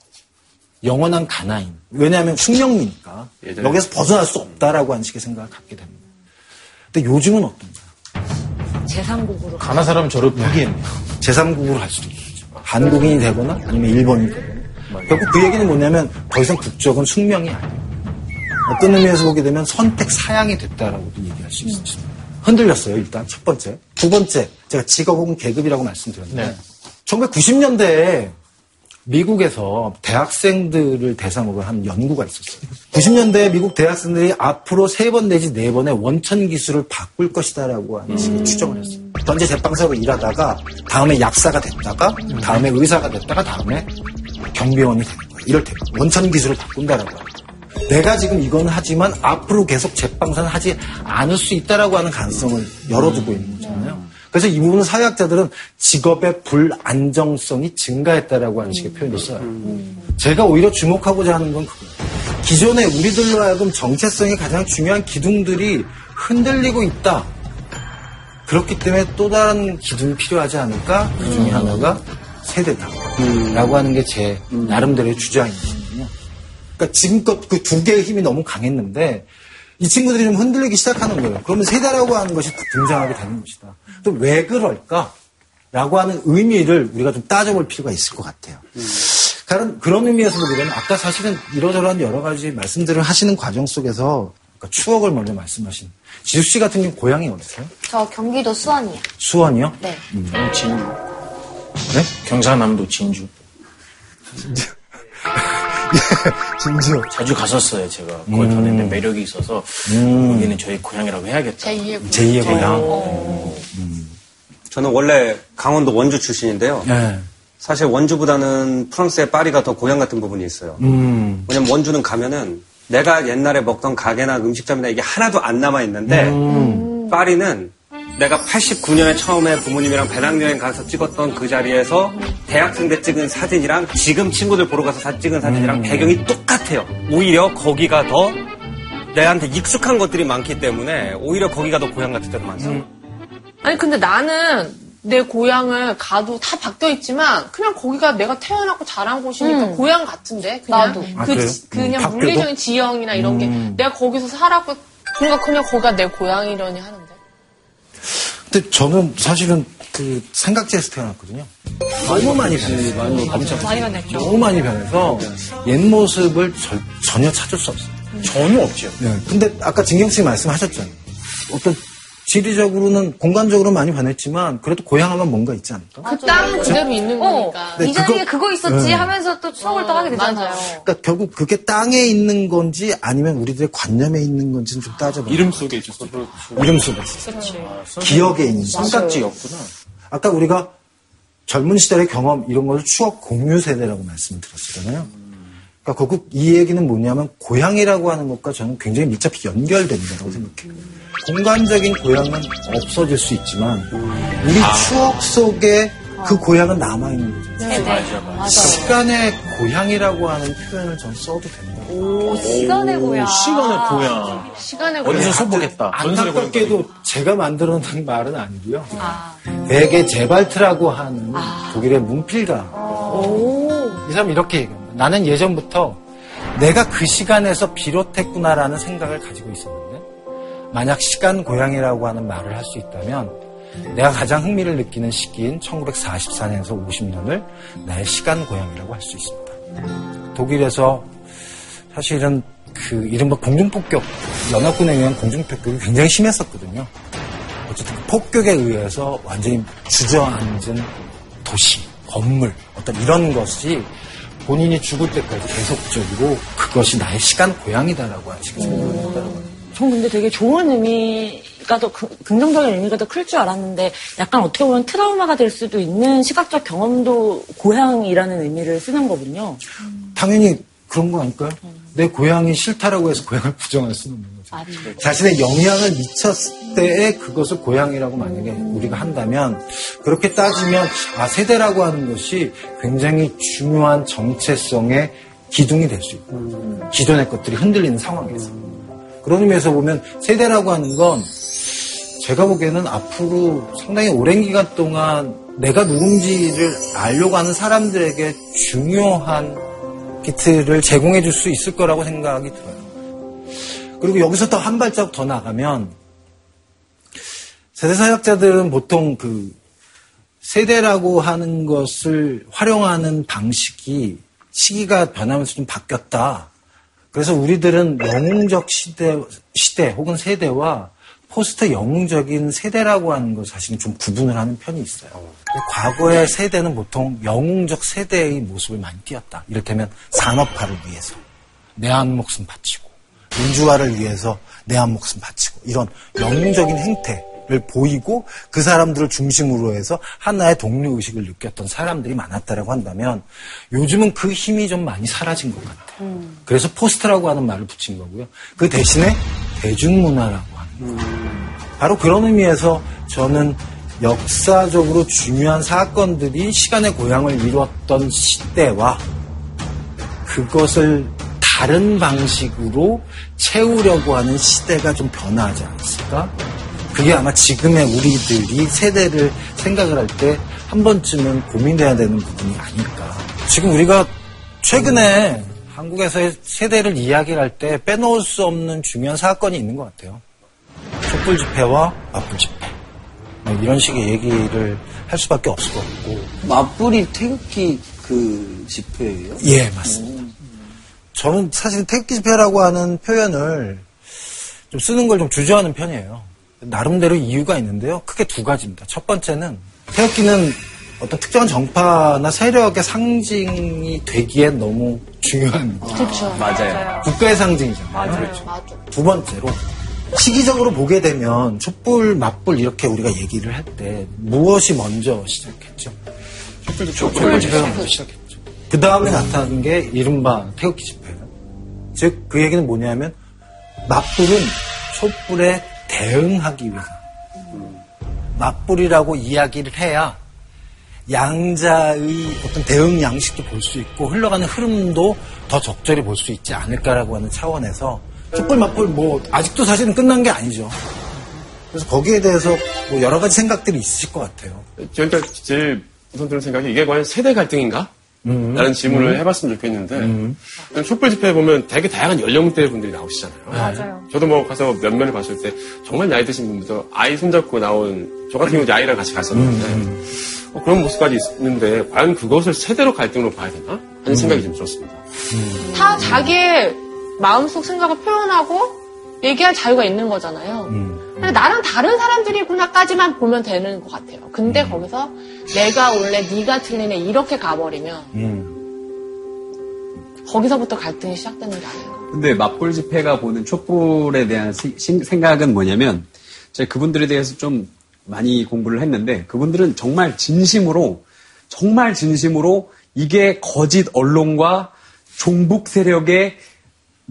영원한 가나인. 왜냐하면 숙명이니까. 예전에- 여기서 벗어날 수 없다라고 하는 식의 생각을 갖게 됩니다. 근데 요즘은 어떤가요? 제3국으로 가나 사람은 저를 포기했네요. 제3국으로 갈 수도 있죠. 한국인이 되거나 아니면 일본인이 되거나. 결국 그 얘기는 뭐냐면 더 이상 국적은 숙명이 아니에요. 어떤 의미에서 보게 되면 선택 사양이 됐다라고도 얘기할 수 있습니다. 흔들렸어요, 일단 첫 번째. 두 번째, 제가 직업 혹은 계급이라고 말씀드렸는데 네. 1990년대에 미국에서 대학생들을 대상으로 한 연구가 있었어요. 90년대 미국 대학생들이 앞으로 세 번 내지 네 번의 원천 기술을 바꿀 것이다라고 하는 음. 추정을 했어요. 전제 제빵사로 일하다가 다음에 약사가 됐다가 다음에 의사가 됐다가 다음에 경비원이 되는 거예요. 이럴 때 원천 기술을 바꾼다라고 하요 내가 지금 이건 하지만 앞으로 계속 제빵사는 하지 않을 수 있다라고 하는 가능성을 열어두고 있는 거잖아요. 그래서 이 부분은 사회학자들은 직업의 불안정성이 증가했다라고 하는 식의 표현을 써요. 제가 오히려 주목하고자 하는 건 그거예요. 기존에 우리들로 하여금 정체성이 가장 중요한 기둥들이 흔들리고 있다. 그렇기 때문에 또 다른 기둥이 필요하지 않을까? 그 중에 하나가 세대다 라고 하는 게 제 나름대로의 주장이거든요. 그러니까 지금껏 그 두 개의 힘이 너무 강했는데 이 친구들이 좀 흔들리기 시작하는 거예요. 그러면 세대라고 하는 것이 등장하게 되는 것이다. 또 왜 그럴까? 라고 하는 의미를 우리가 좀 따져볼 필요가 있을 것 같아요. 음. 그런, 그런 의미에서 보면 아까 사실은 이러저러한 여러 가지 말씀들을 하시는 과정 속에서 그러니까 추억을 먼저 말씀하신 지수 씨 같은 경우 고향이 어디세요? 저 경기도 수원이요. 수원이요? 네. 음. 진주. 네? 경상남도 진주. 진주. 진주. 자주 갔었어요, 제가. 거기 음. 가는데 매력이 있어서, 음. 여기는 저희 고향이라고 해야겠다. 제2의 고향. 제2의 고향. 어. 음. 저는 원래 강원도 원주 출신인데요. 네. 사실 원주보다는 프랑스의 파리가 더 고향 같은 부분이 있어요. 음. 왜냐면 원주는 가면은 내가 옛날에 먹던 가게나 음식점이나 이게 하나도 안 남아 있는데 음. 파리는 내가 89년에 처음에 부모님이랑 배낭여행 가서 찍었던 그 자리에서 대학생 때 찍은 사진이랑 지금 친구들 보러 가서 사 찍은 사진이랑 음. 배경이 똑같아요. 오히려 거기가 더 내한테 익숙한 것들이 많기 때문에 오히려 거기가 더 고향 같을 때도 많죠. 음. 아니 근데 나는 내 고향을 가도 다 바뀌어 있지만 그냥 거기가 내가 태어났고 자란 곳이니까 음. 고향 같은데 그냥 나도. 그 아, 그냥 음, 물리적인 지형이나 이런 게 음. 내가 거기서 살았고 그러니까 그냥 거기가 내 고향이려니 하는데. 근데 저는 사실은 그 삼각지에서 태어났거든요. 너무 많이 변했어요. 많이, 많이 변했죠. 너무 많이 변해서 옛 모습을 저, 전혀 찾을 수 없어요. 전혀 없죠. 네. 근데 아까 진경 씨 말씀하셨잖아요. 어떤 지리적으로는 공간적으로 많이 변했지만 그래도 고향 하면 뭔가 있지 않을까? 그 땅은 그대로 있는 어, 거니까. 네, 이 자리에 그거, 그거 있었지 네. 하면서 또 추억을 어, 또 하게 되잖아요. 그러니까 결국 그게 땅에 있는 건지 아니면 우리들의 관념에 있는 건지는 좀 따져봐요. 이름 속에 있었어. 이름 속에 있었어. 아, 기억에 있는 삼각지였구나. 아까 우리가 젊은 시절의 경험 이런 걸 추억 공유 세대라고 말씀을 드렸잖아요. 그러니까 결국 이 얘기는 뭐냐면 고향이라고 하는 것과 저는 굉장히 밀접히 연결된다고 생각해요. 공간적인 고향은 없어질 수 있지만 우리 아. 추억 속에 그 고향은 남아있는 거죠. 네, 네. 맞아, 맞아. 시간의 고향이라고 하는 표현을 전 써도 된다. 오, 시간의 고향. 시간의 고향. 시간의 고향. 어디서 써보겠다. 안타깝게도 제가 만들어 놓은 말은 아니고요. 아. 베게 제발트라고 하는 아. 독일의 문필가. 오. 이 사람 이렇게 얘기합니다. 나는 예전부터 내가 그 시간에서 비롯했구나라는 생각을 가지고 있었는데 만약 시간 고향이라고 하는 말을 할 수 있다면 내가 가장 흥미를 느끼는 시기인 1944년에서 50년을 나의 시간 고향이라고 할 수 있습니다. 독일에서 사실은 그 이른바 공중폭격, 연합군에 의한 공중폭격이 굉장히 심했었거든요. 어쨌든 그 폭격에 의해서 완전히 주저앉은 도시, 건물, 어떤 이런 것이 본인이 죽을 때까지 계속적으로 그것이 나의 시간 고향이다라고 하시고 생각을 했다고 전 근데 되게 좋은 의미가 더 그, 긍정적인 의미가 더 클 줄 알았는데 약간 어떻게 보면 트라우마가 될 수도 있는 시각적 경험도 고향이라는 의미를 쓰는 거군요. 당연히 그런 거 아닐까요? 음. 내 고향이 싫다라고 해서 고향을 부정할 수는 없는 거죠. 아, 네. 자신의 영향을 미쳤을 때에 그것을 고향이라고 만약에 우리가 한다면 그렇게 따지면 아 세대라고 하는 것이 굉장히 중요한 정체성의 기둥이 될 수 있고 음. 기존의 것들이 흔들리는 상황에서 그런 의미에서 보면 세대라고 하는 건 제가 보기에는 앞으로 상당히 오랜 기간 동안 내가 누군지를 알려고 하는 사람들에게 중요한 기트를 제공해 줄 수 있을 거라고 생각이 들어요. 그리고 여기서 더 한 발자국 더 나가면 세대 사역자들은 보통 그 세대라고 하는 것을 활용하는 방식이 시기가 변하면서 좀 바뀌었다. 그래서 우리들은 영웅적 시대, 시대 혹은 세대와 포스트 영웅적인 세대라고 하는 것 사실은 좀 구분을 하는 편이 있어요. 과거의 세대는 보통 영웅적 세대의 모습을 많이 띄었다. 이를테면 산업화를 위해서 내 한 목숨 바치고 민주화를 위해서 내 한 목숨 바치고 이런 영웅적인 행태를 보이고 그 사람들을 중심으로 해서 하나의 동료 의식을 느꼈던 사람들이 많았다라고 한다면 요즘은 그 힘이 좀 많이 사라진 것 같아요. 음. 그래서 포스트라고 하는 말을 붙인 거고요. 그 대신에 대중문화라고. 바로 그런 의미에서 저는 역사적으로 중요한 사건들이 시간의 고향을 이루었던 시대와 그것을 다른 방식으로 채우려고 하는 시대가 좀 변화하지 않았을까? 그게 아마 지금의 우리들이 세대를 생각을 할 때 한 번쯤은 고민돼야 되는 부분이 아닐까. 지금 우리가 최근에 한국에서의 세대를 이야기할 때 빼놓을 수 없는 중요한 사건이 있는 것 같아요. 촛불 집회와 맞불 집회. 뭐 이런 식의 얘기를 할 수밖에 없을 것 같고. 맞불이 태극기 그 집회예요? 예, 맞습니다. 저는 사실 태극기 집회라고 하는 표현을 좀 쓰는 걸 좀 주저하는 편이에요. 나름대로 이유가 있는데요. 크게 두 가지입니다. 첫 번째는 태극기는 어떤 특정한 정파나 세력의 상징이 되기엔 너무 중요한 그렇죠. 맞아요. 국가의 상징이잖아요. 맞아요. 그렇죠. 맞아. 두 번째로 시기적으로 보게 되면 촛불, 맞불 이렇게 우리가 얘기를 할 때 무엇이 먼저 시작했죠? 촛불 집회가 시작했죠. 그 다음에 나타난 게 이른바 태극기 집회예요. 즉, 그 얘기는 뭐냐면, 맞불은 촛불에 대응하기 위해서. 맞불이라고 이야기를 해야 양자의 어떤 대응 양식도 볼 수 있고 흘러가는 흐름도 더 적절히 볼 수 있지 않을까라고 하는 차원에서 촛불 맞불 뭐 아직도 사실은 끝난 게 아니죠. 그래서 거기에 대해서 뭐 여러 가지 생각들이 있으실 것 같아요. 저희가 제일 우선 드는 생각이 이게 과연 세대 갈등인가? 음. 라는 질문을 음. 해봤으면 좋겠는데 음. 촛불 집회에 보면 되게 다양한 연령대 분들이 나오시잖아요. 맞아요. 저도 뭐 가서 몇 면을 봤을 때 정말 나이 드신 분부터 아이 손잡고 나온 저 같은 경우 아이랑 같이 갔었는데 음. 어, 그런 모습까지 있는데 과연 그것을 세대로 갈등으로 봐야 되나 하는 음. 생각이 좀 들었습니다. 음. 다 자기의 마음속 생각을 표현하고 얘기할 자유가 있는 거잖아요. 근데 나랑 다른 사람들이구나까지만 보면 되는 것 같아요. 근데 음. 거기서 내가 원래 네가 틀리네 이렇게 가버리면 음. 거기서부터 갈등이 시작되는 게 아닌가. 근데 맞불 집회가 보는 촛불에 대한 시, 생각은 뭐냐면 제가 그분들에 대해서 좀 많이 공부를 했는데 그분들은 정말 진심으로 정말 진심으로 이게 거짓 언론과 종북 세력의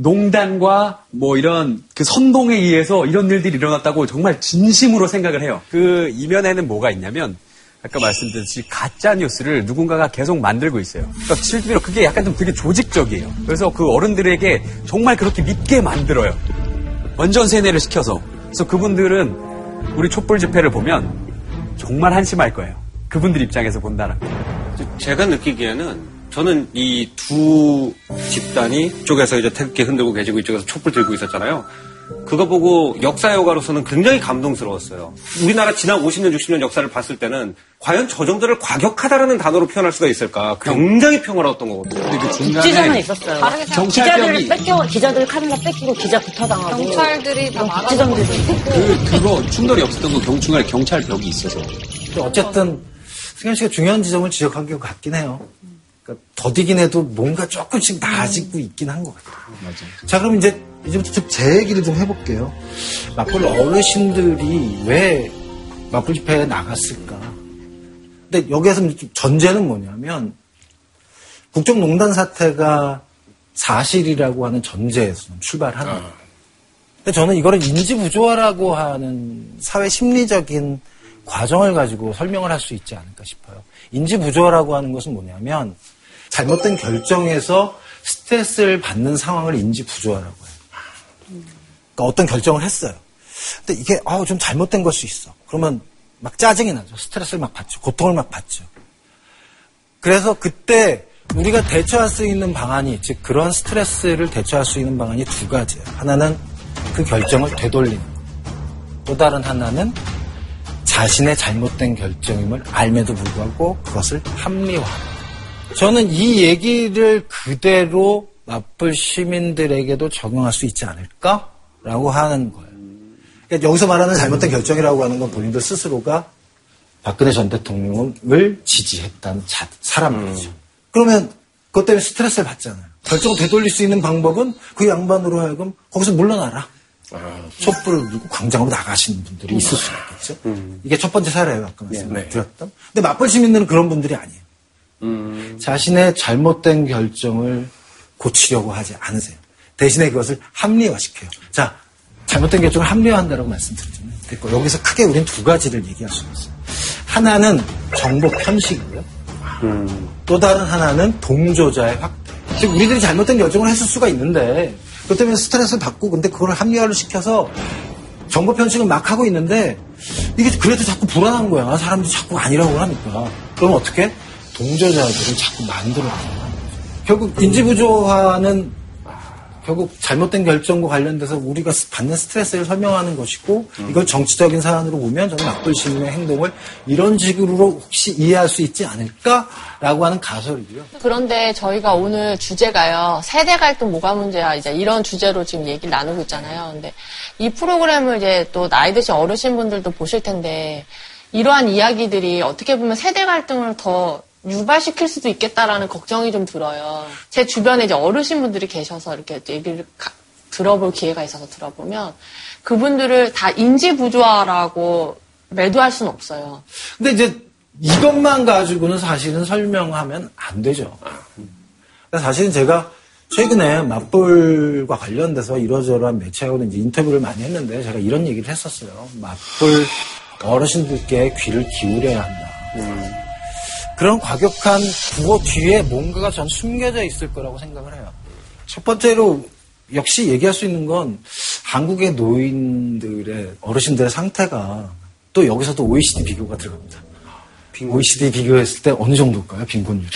농단과 뭐 이런 그 선동에 의해서 이런 일들이 일어났다고 정말 진심으로 생각을 해요. 그 이면에는 뭐가 있냐면 아까 말씀드렸듯이 가짜 뉴스를 누군가가 계속 만들고 있어요. 그러니까 실제로 그게 약간 좀 되게 조직적이에요. 그래서 그 어른들에게 정말 그렇게 믿게 만들어요. 완전 세뇌를 시켜서. 그래서 그분들은 우리 촛불 집회를 보면 정말 한심할 거예요. 그분들 입장에서 본다는 거. 제가 느끼기에는 저는 이 두 집단이 쪽에서 이제 태극기 흔들고 계시고 이쪽에서 촛불 들고 있었잖아요. 그거 보고 역사 여가로서는 굉장히 감동스러웠어요. 우리나라 지난 50년, 60년 역사를 봤을 때는 과연 저 정도를 과격하다라는 단어로 표현할 수가 있을까? 굉장히 평화로웠던 거거든요. 근데 그 중간에 있었어요. 기자들 뺏겨 기자들 카메라 뺏기고 기자 부터당하고 경찰들이 다 국지전들이 그 그거 충돌이 없었던 건 경중간에 경찰 벽이 있어서. 어쨌든 승현 씨가 중요한 지점을 지적한 것 같긴 해요. 그러니까 더디긴 해도 뭔가 조금씩 나아지고 있긴 한 것 같아요. 맞아요. 자, 그럼 이제 이제부터 제 얘기를 좀 해볼게요. 맞불 어르신들이 왜 맞불 집회에 나갔을까? 근데 여기에서 전제는 뭐냐면 국정농단 사태가 사실이라고 하는 전제에서 출발하는 거예요. 근데 저는 이거를 인지부조화라고 하는 사회 심리적인 과정을 가지고 설명을 할 수 있지 않을까 싶어요. 인지부조화라고 하는 것은 뭐냐면 잘못된 결정에서 스트레스를 받는 상황을 인지 부조화라고 해요. 그러니까 어떤 결정을 했어요. 근데 이게 아, 좀 잘못된 걸수 있어. 그러면 막 짜증이 나죠. 스트레스를 막 받죠. 고통을 막 받죠. 그래서 그때 우리가 대처할 수 있는 방안이 즉 그런 스트레스를 대처할 수 있는 방안이 두 가지예요. 하나는 그 결정을 되돌리는 또 다른 하나는 자신의 잘못된 결정임을 알매도 불구하고 그것을 합리화하는 저는 이 얘기를 그대로 나쁠 시민들에게도 적용할 수 있지 않을까라고 하는 거예요. 그러니까 여기서 말하는 잘못된 결정이라고 하는 건 본인들 스스로가 박근혜 전 대통령을 지지했다는 자, 사람들이죠. 음. 그러면 그것 때문에 스트레스를 받잖아요. 결정을 되돌릴 수 있는 방법은 그 양반으로 하여금 거기서 물러나라. 아, 촛불을 들고 광장으로 나가시는 분들이 있을 수 있겠죠. 음. 이게 첫 번째 사례예요. 아까 말씀드렸던. 네. 근데 맞벌 시민들은 그런 분들이 아니에요. 음. 자신의 잘못된 결정을 고치려고 하지 않으세요. 대신에 그것을 합리화시켜요. 자, 잘못된 결정을 합리화한다고 말씀드렸잖아요. 됐고, 여기서 크게 우리는 두 가지를 얘기할 수 있어요. 하나는 정보 편식이고요. 음. 또 다른 하나는 동조자의 확대. 즉, 우리들이 잘못된 결정을 했을 수가 있는데, 그것 때문에 스트레스를 받고, 근데 그걸 합리화를 시켜서 정보 편식을 막 하고 있는데, 이게 그래도 자꾸 불안한 거야. 사람들이 자꾸 아니라고 하니까. 그럼 어떻게? 동조자들을 자꾸 만들어가는 결국 인지부조화는 결국 잘못된 결정과 관련돼서 우리가 받는 스트레스를 설명하는 것이고 이걸 정치적인 사안으로 보면 저는 막돌 시민의 행동을 이런 식으로 혹시 이해할 수 있지 않을까라고 하는 가설이고요. 그런데 저희가 오늘 주제가요 세대 갈등 뭐가 문제야 이제 이런 주제로 지금 얘기를 나누고 있잖아요. 근데 이 프로그램을 이제 또 나이 드신 어르신 분들도 보실 텐데 이러한 이야기들이 어떻게 보면 세대 갈등을 더 유발시킬 수도 있겠다라는 걱정이 좀 들어요. 제 주변에 이제 어르신분들이 계셔서 이렇게 얘기를 가, 들어볼 기회가 있어서 들어보면 그분들을 다 인지 부조화라고 매도할 수는 없어요. 근데 이제 이것만 가지고는 사실은 설명하면 안 되죠. 사실은 제가 최근에 맞불과 관련돼서 이러저러한 매체하고도 이제 인터뷰를 많이 했는데 제가 이런 얘기를 했었어요. 맞불 어르신들께 귀를 기울여야 한다. 음. 그런 과격한 구호 뒤에 뭔가가 전 숨겨져 있을 거라고 생각을 해요. 첫 번째로 역시 얘기할 수 있는 건 한국의 노인들의 어르신들의 상태가 또 여기서도 OECD 비교가 들어갑니다. OECD 비교했을 때 어느 정도일까요? 빈곤율이.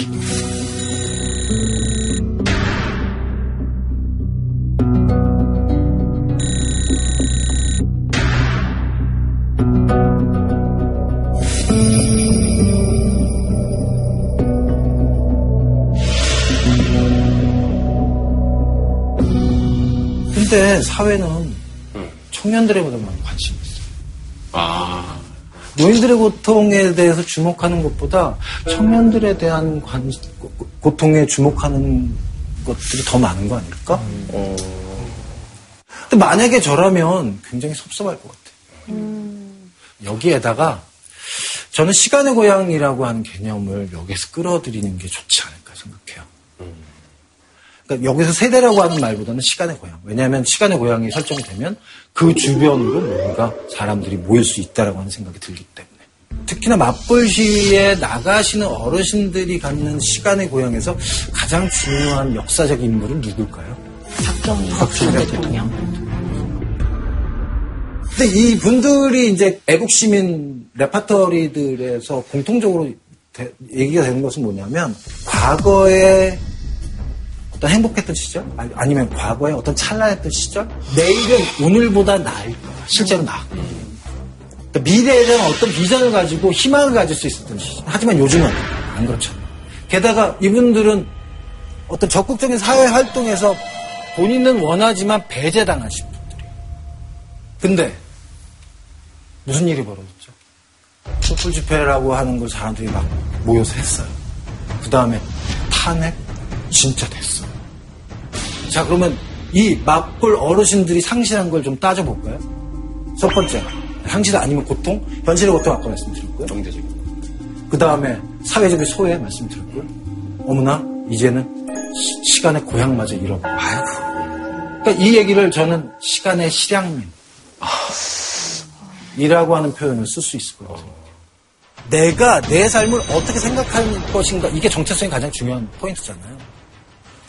사회는 청년들의 보다만 관심이 있어요. 아. 노인들의 고통에 대해서 주목하는 것보다 청년들에 대한 관, 고통에 주목하는 것들이 더 많은 거 아닐까? 음. 어. 근데 만약에 저라면 굉장히 섭섭할 것 같아요. 음. 여기에다가 저는 시간의 고향이라고 하는 개념을 여기에서 끌어들이는 게 좋지 않을까 생각해요. 그러니까 여기서 세대라고 하는 말보다는 시간의 고향. 왜냐하면 시간의 고향이 설정되면 그 주변으로 뭔가 사람들이 모일 수 있다라고 하는 생각이 들기 때문에. 특히나 맞벌 시위에 나가시는 어르신들이 갖는 시간의 고향에서 가장 중요한 역사적 인물은 누굴까요? 박정희 대통령. 근데 이 분들이 이제 애국 시민 레파터리들에서 공통적으로 얘기가 되는 것은 뭐냐면 과거에 어떤 행복했던 시절? 아니 면 과거에 어떤 찬란했던 시절? 내일은 오늘보다 나을 거야. 실제로 나 그러니까 미래에 대한 어떤 비전을 가지고 희망을 가질 수 있었던 시절. 하지만 요즘은 안 그렇잖아요 게다가 이분들은 어떤 적극적인 사회 활동에서 본인은 원하지만 배제당하신 분들이에요. 근데 무슨 일이 벌어졌죠? 촛불 집회라고 하는 걸 사람들이 막 모여서 했어요. 그 다음에 탄핵 진짜 됐어. 자, 그러면 이 맞불 어르신들이 상실한 걸 좀 따져볼까요? 첫 번째, 상실 아니면 고통? 현실의 고통 아까 말씀드렸고요. 경제적. 그 다음에 사회적인 소외 말씀드렸고요. 어머나, 이제는 시, 간의 고향마저 잃어버려. 아이고. 그러니까 이 얘기를 저는 시간의 실향민. 이라고 하는 표현을 쓸 수 있을 것 같아요. 내가 내 삶을 어떻게 생각하는 것인가, 이게 정체성이 가장 중요한 포인트잖아요.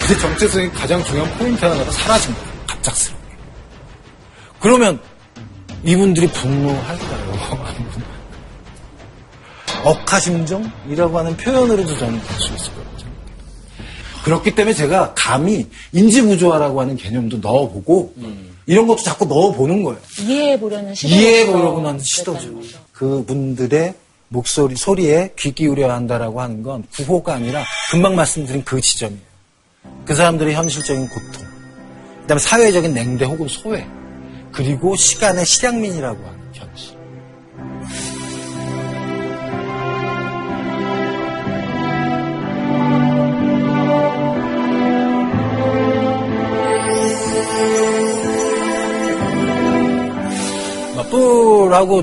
그 정체성이 가장 중요한 포인트 하나가 사라진 거예요. 갑작스럽게. 그러면 이분들이 분노할까요? 억하심정이라고 하는 표현으로도 저는 볼 수 있을 것 같아요. 그렇기 때문에 제가 감히 인지부조화라고 하는 개념도 넣어보고 음. 이런 것도 자꾸 넣어보는 거예요. 이해해보려는 시도. 이해해보려고 하는 시도죠. 그분들의 목소리, 소리에 귀 기울여야 한다라고 하는 건 구호가 아니라 금방 말씀드린 그 지점이에요. 그 사람들의 현실적인 고통, 그 다음에 사회적인 냉대 혹은 소외, 그리고 시간의 실향민이라고 하는 현실. 촛불하고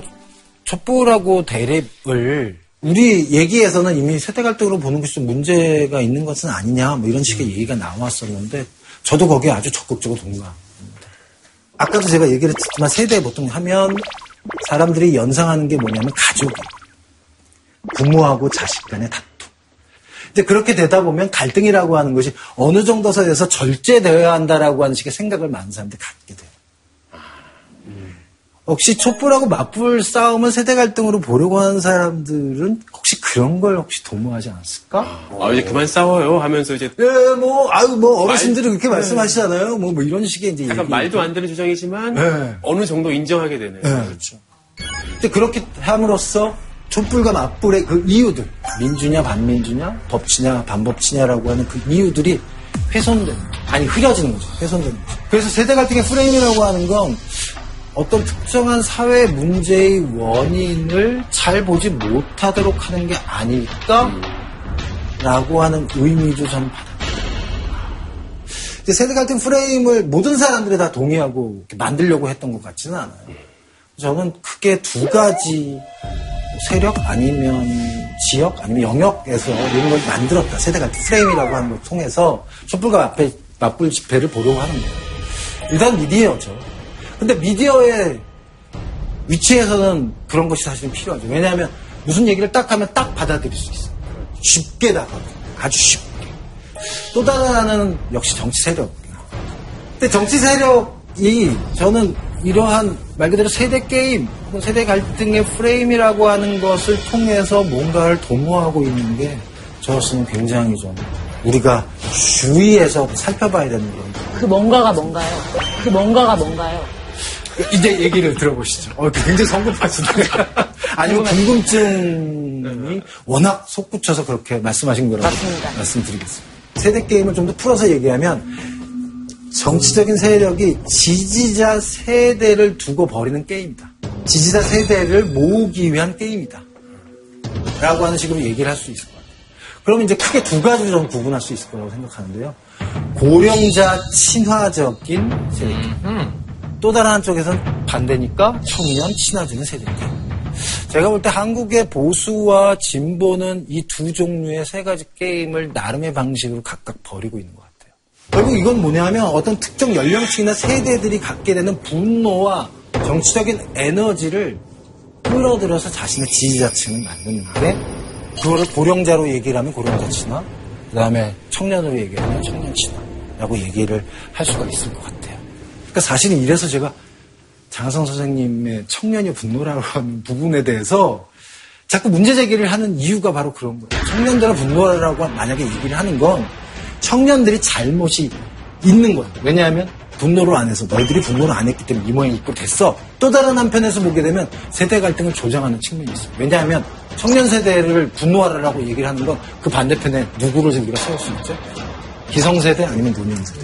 촛불하고 대립을 우리 얘기에서는 이미 세대 갈등으로 보는 것이 좀 문제가 있는 것은 아니냐 뭐 이런 식의 얘기가 나왔었는데 저도 거기에 아주 적극적으로 동감합니다. 아까도 제가 얘기를 했지만 세대 보통 하면 사람들이 연상하는 게 뭐냐면 가족이 부모하고 자식 간의 다툼. 이제 그렇게 되다 보면 갈등이라고 하는 것이 어느 정도 선에서 절제되어야 한다라고 하는 식의 생각을 많은 사람들이 갖게 돼요. 혹시 촛불하고 맞불 싸움을 세대 갈등으로 보려고 하는 사람들은 혹시 그런 걸 혹시 도모하지 않았을까? 아, 이제 그만 싸워요 하면서 이제. 예, 뭐, 아유, 뭐, 어르신들이 말, 그렇게 네. 말씀하시잖아요. 뭐, 뭐, 이런 식의 이제. 약간 말도 안 되는 주장이지만, 네. 어느 정도 인정하게 되네요. 네. 그렇죠. 근데 그렇게 함으로써 촛불과 맞불의 그 이유들, 민주냐, 반민주냐, 법치냐, 반법치냐라고 하는 그 이유들이 훼손되는, 아니, 흐려지는 거죠. 훼손되는 거죠. 그래서 세대 갈등의 프레임이라고 하는 건 어떤 특정한 사회 문제의 원인을 잘 보지 못하도록 하는 게 아닐까라고 하는 의미도 저는 받아들여요. 세대 갈등 프레임을 모든 사람들이 다 동의하고 만들려고 했던 것 같지는 않아요. 저는 크게 두 가지 세력 아니면 지역 아니면 영역에서 이런 걸 만들었다. 세대 갈등 프레임이라고 하는 걸 통해서 촛불과 앞에 맞불 집회를 보려고 하는 거예요. 일단 미디어죠. 근데 미디어의 위치에서는 그런 것이 사실은 필요하죠. 왜냐하면 무슨 얘기를 딱 하면 딱 받아들일 수 있어요. 쉽게 다가가 아주 쉽게. 또 다른 하나는 역시 정치 세력. 근데 정치 세력이 저는 이러한 말 그대로 세대 게임, 세대 갈등의 프레임이라고 하는 것을 통해서 뭔가를 도모하고 있는 게 저로서는 굉장히 좀 우리가 주의해서 살펴봐야 되는 거예요. 그 뭔가가 뭔가요? 그 뭔가가 뭔가요? 이제 얘기를 들어보시죠. 어, 굉장히 성급하시네. 아니면 궁금증이 워낙 솟구쳐서 그렇게 말씀하신 거라고 맞습니다. 말씀드리겠습니다. 세대 게임을 좀 더 풀어서 얘기하면 정치적인 세력이 지지자 세대를 두고 벌이는 게임이다. 지지자 세대를 모으기 위한 게임이다. 라고 하는 식으로 얘기를 할 수 있을 것 같아요. 그러면 이제 크게 두 가지로 좀 구분할 수 있을 거라고 생각하는데요. 고령자 친화적인 세대 게임. 음. 또 다른 한쪽에서는 반대니까 청년 친화적인 세대입니다. 제가 볼 때 한국의 보수와 진보는 이 두 종류의 세 가지 게임을 나름의 방식으로 각각 벌이고 있는 것 같아요. 결국 이건 뭐냐 하면 어떤 특정 연령층이나 세대들이 갖게 되는 분노와 정치적인 에너지를 끌어들여서 자신의 지지자층을 만드는데 그거를 고령자로 얘기를 하면 고령자 친화, 그 다음에 청년으로 얘기하면 청년 친화라고 얘기를 할 수가 있을 것 같아요. 그러니까 사실은 이래서 제가 장하성 선생님의 청년의 분노라고 하는 부분에 대해서 자꾸 문제 제기를 하는 이유가 바로 그런 거예요. 청년들의 분노라고 만약에 얘기를 하는 건 청년들이 잘못이 있는 거예요. 왜냐하면 분노를 안 해서 너희들이 분노를 안 했기 때문에 이 모양이 있고 됐어. 또 다른 한편에서 보게 되면 세대 갈등을 조장하는 측면이 있어요. 왜냐하면 청년 세대를 분노하라고 얘기를 하는 건 그 반대편에 누구를 우리가 세울 수 있죠? 기성세대 아니면 노년세대.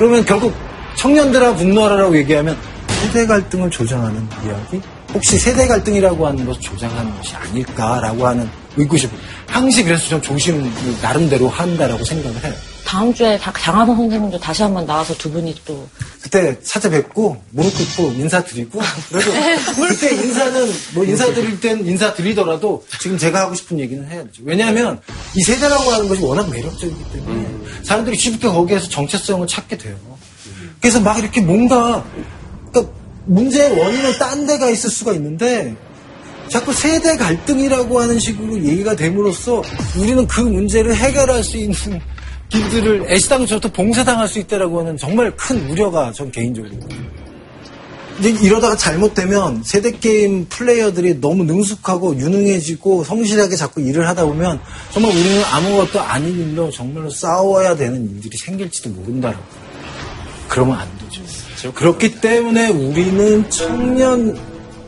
그러면 결국 청년들아 분노하라고 얘기하면 세대 갈등을 조장하는 이야기? 혹시 세대 갈등이라고 하는 것을 조장하는 것이 아닐까라고 하는 의구심. 항시 그래서 좀 조심을 나름대로 한다라고 생각을 해요. 다음 주에 장하성 선생님도 다시 한번 나와서 두 분이 또 그때 찾아뵙고 무릎 꿇고 인사드리고 그래도 그때 인사는 뭐 인사드릴 땐 인사드리더라도 지금 제가 하고 싶은 얘기는 해야죠. 왜냐하면 이 세대라고 하는 것이 워낙 매력적이기 때문에 사람들이 쉽게 거기에서 정체성을 찾게 돼요. 그래서 막 이렇게 뭔가 그러니까 문제의 원인은 딴 데가 있을 수가 있는데 자꾸 세대 갈등이라고 하는 식으로 얘기가 됨으로써 우리는 그 문제를 해결할 수 있는 길들을 애시당초부터 봉쇄당할 수 있다라고 하는 정말 큰 우려가 전 개인적으로. 이제 이러다가 잘못되면 세대 게임 플레이어들이 너무 능숙하고 유능해지고 성실하게 자꾸 일을 하다 보면 정말 우리는 아무것도 아닌 일로 정말로 싸워야 되는 일들이 생길지도 모른다라고. 그러면 안 되죠. 그렇기 때문에 우리는 청년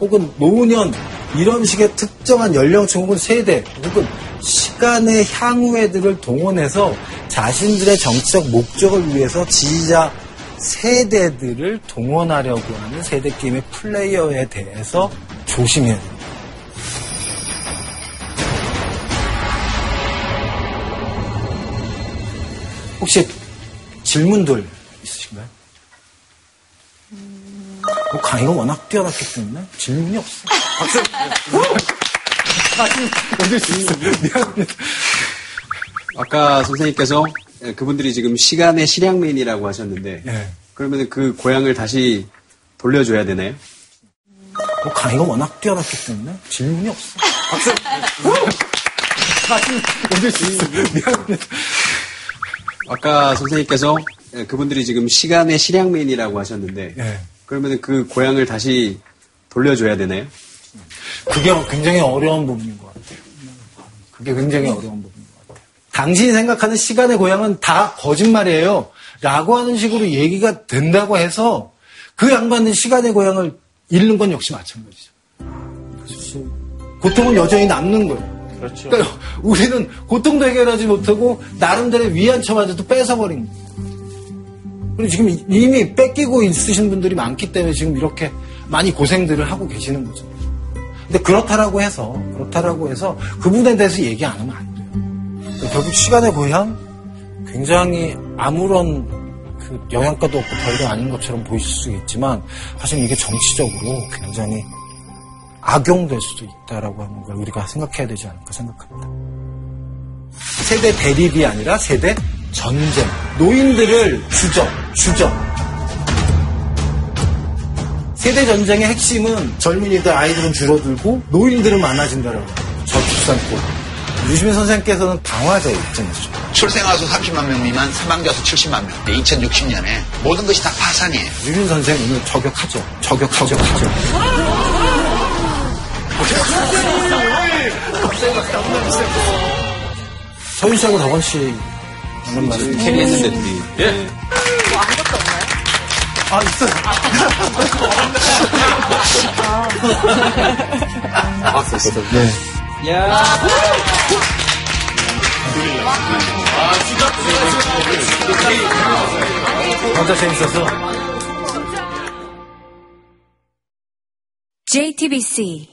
혹은 노년 이런 식의 특정한 연령층 혹은 세대 혹은 시간의 향후애들을 동원해서 자신들의 정치적 목적을 위해서 지지자 세대들을 동원하려고 하는 세대 게임의 플레이어에 대해서 조심해야 됩니다. 혹시 질문들 있으신가요? 뭐 강의가 워낙 뛰어났기 때문에 질문이 없어. 박수! 미안합니다. 아까 선생님께서 그분들이 지금 시간의 실향맨이라고 하셨는데 네. 그러면 그 고향을 다시 돌려줘야 되나요? 뭐 강의가 워낙 뛰어났기 때문에 질문이 없어. 박수! 먼저 질문. 미안합니다. 아까 선생님께서 그분들이 지금 시간의 실향맨이라고 하셨는데 네. 그러면 그 고향을 다시 돌려줘야 되나요? 그게 굉장히 어려운 부분인 것 같아요. 그게 굉장히 어려운 부분인 것 같아요. 당신이 생각하는 시간의 고향은 다 거짓말이에요. 라고 하는 식으로 얘기가 된다고 해서 그 양반은 시간의 고향을 잃는 건 역시 마찬가지죠. 그렇지. 고통은 여전히 남는 거예요. 그렇죠. 그러니까 우리는 고통도 해결하지 못하고 나름대로 위안처마저도 뺏어버린 거예요. 그리고 지금 이미 뺏기고 있으신 분들이 많기 때문에 지금 이렇게 많이 고생들을 하고 계시는 거죠. 근데 그렇다라고 해서 그렇다라고 해서 그 부분에 대해서 얘기 안 하면 안 돼요. 그러니까 결국 시간의 고향 굉장히 아무런 그 영향가도 없고 별거 아닌 것처럼 보이실 수 있지만 사실 이게 정치적으로 굉장히 악용될 수도 있다라고 하는 걸 우리가 생각해야 되지 않을까 생각합니다. 세대 대립이 아니라 세대 전쟁. 노인들을 주저, 주저. 세대 전쟁의 핵심은 젊은이들, 아이들은 줄어들고 노인들은 많아진다라고. 저출산골. 유시민 선생님께서는 방화제 입증했죠. 출생아 수 30만 명 미만, 사망자 수 70만 명. 2060년에 모든 것이 다 파산이에요. 유시민 선생 오늘 저격하죠. 저격, 저격하죠. 서윤 씨하고 덕원 씨 하는 말씀. 캐리했는데 둘이. 예. 뭐 아무것도 없나요? 아. 아, 됐어. 네. 야. 진짜 재밌어서. JTBC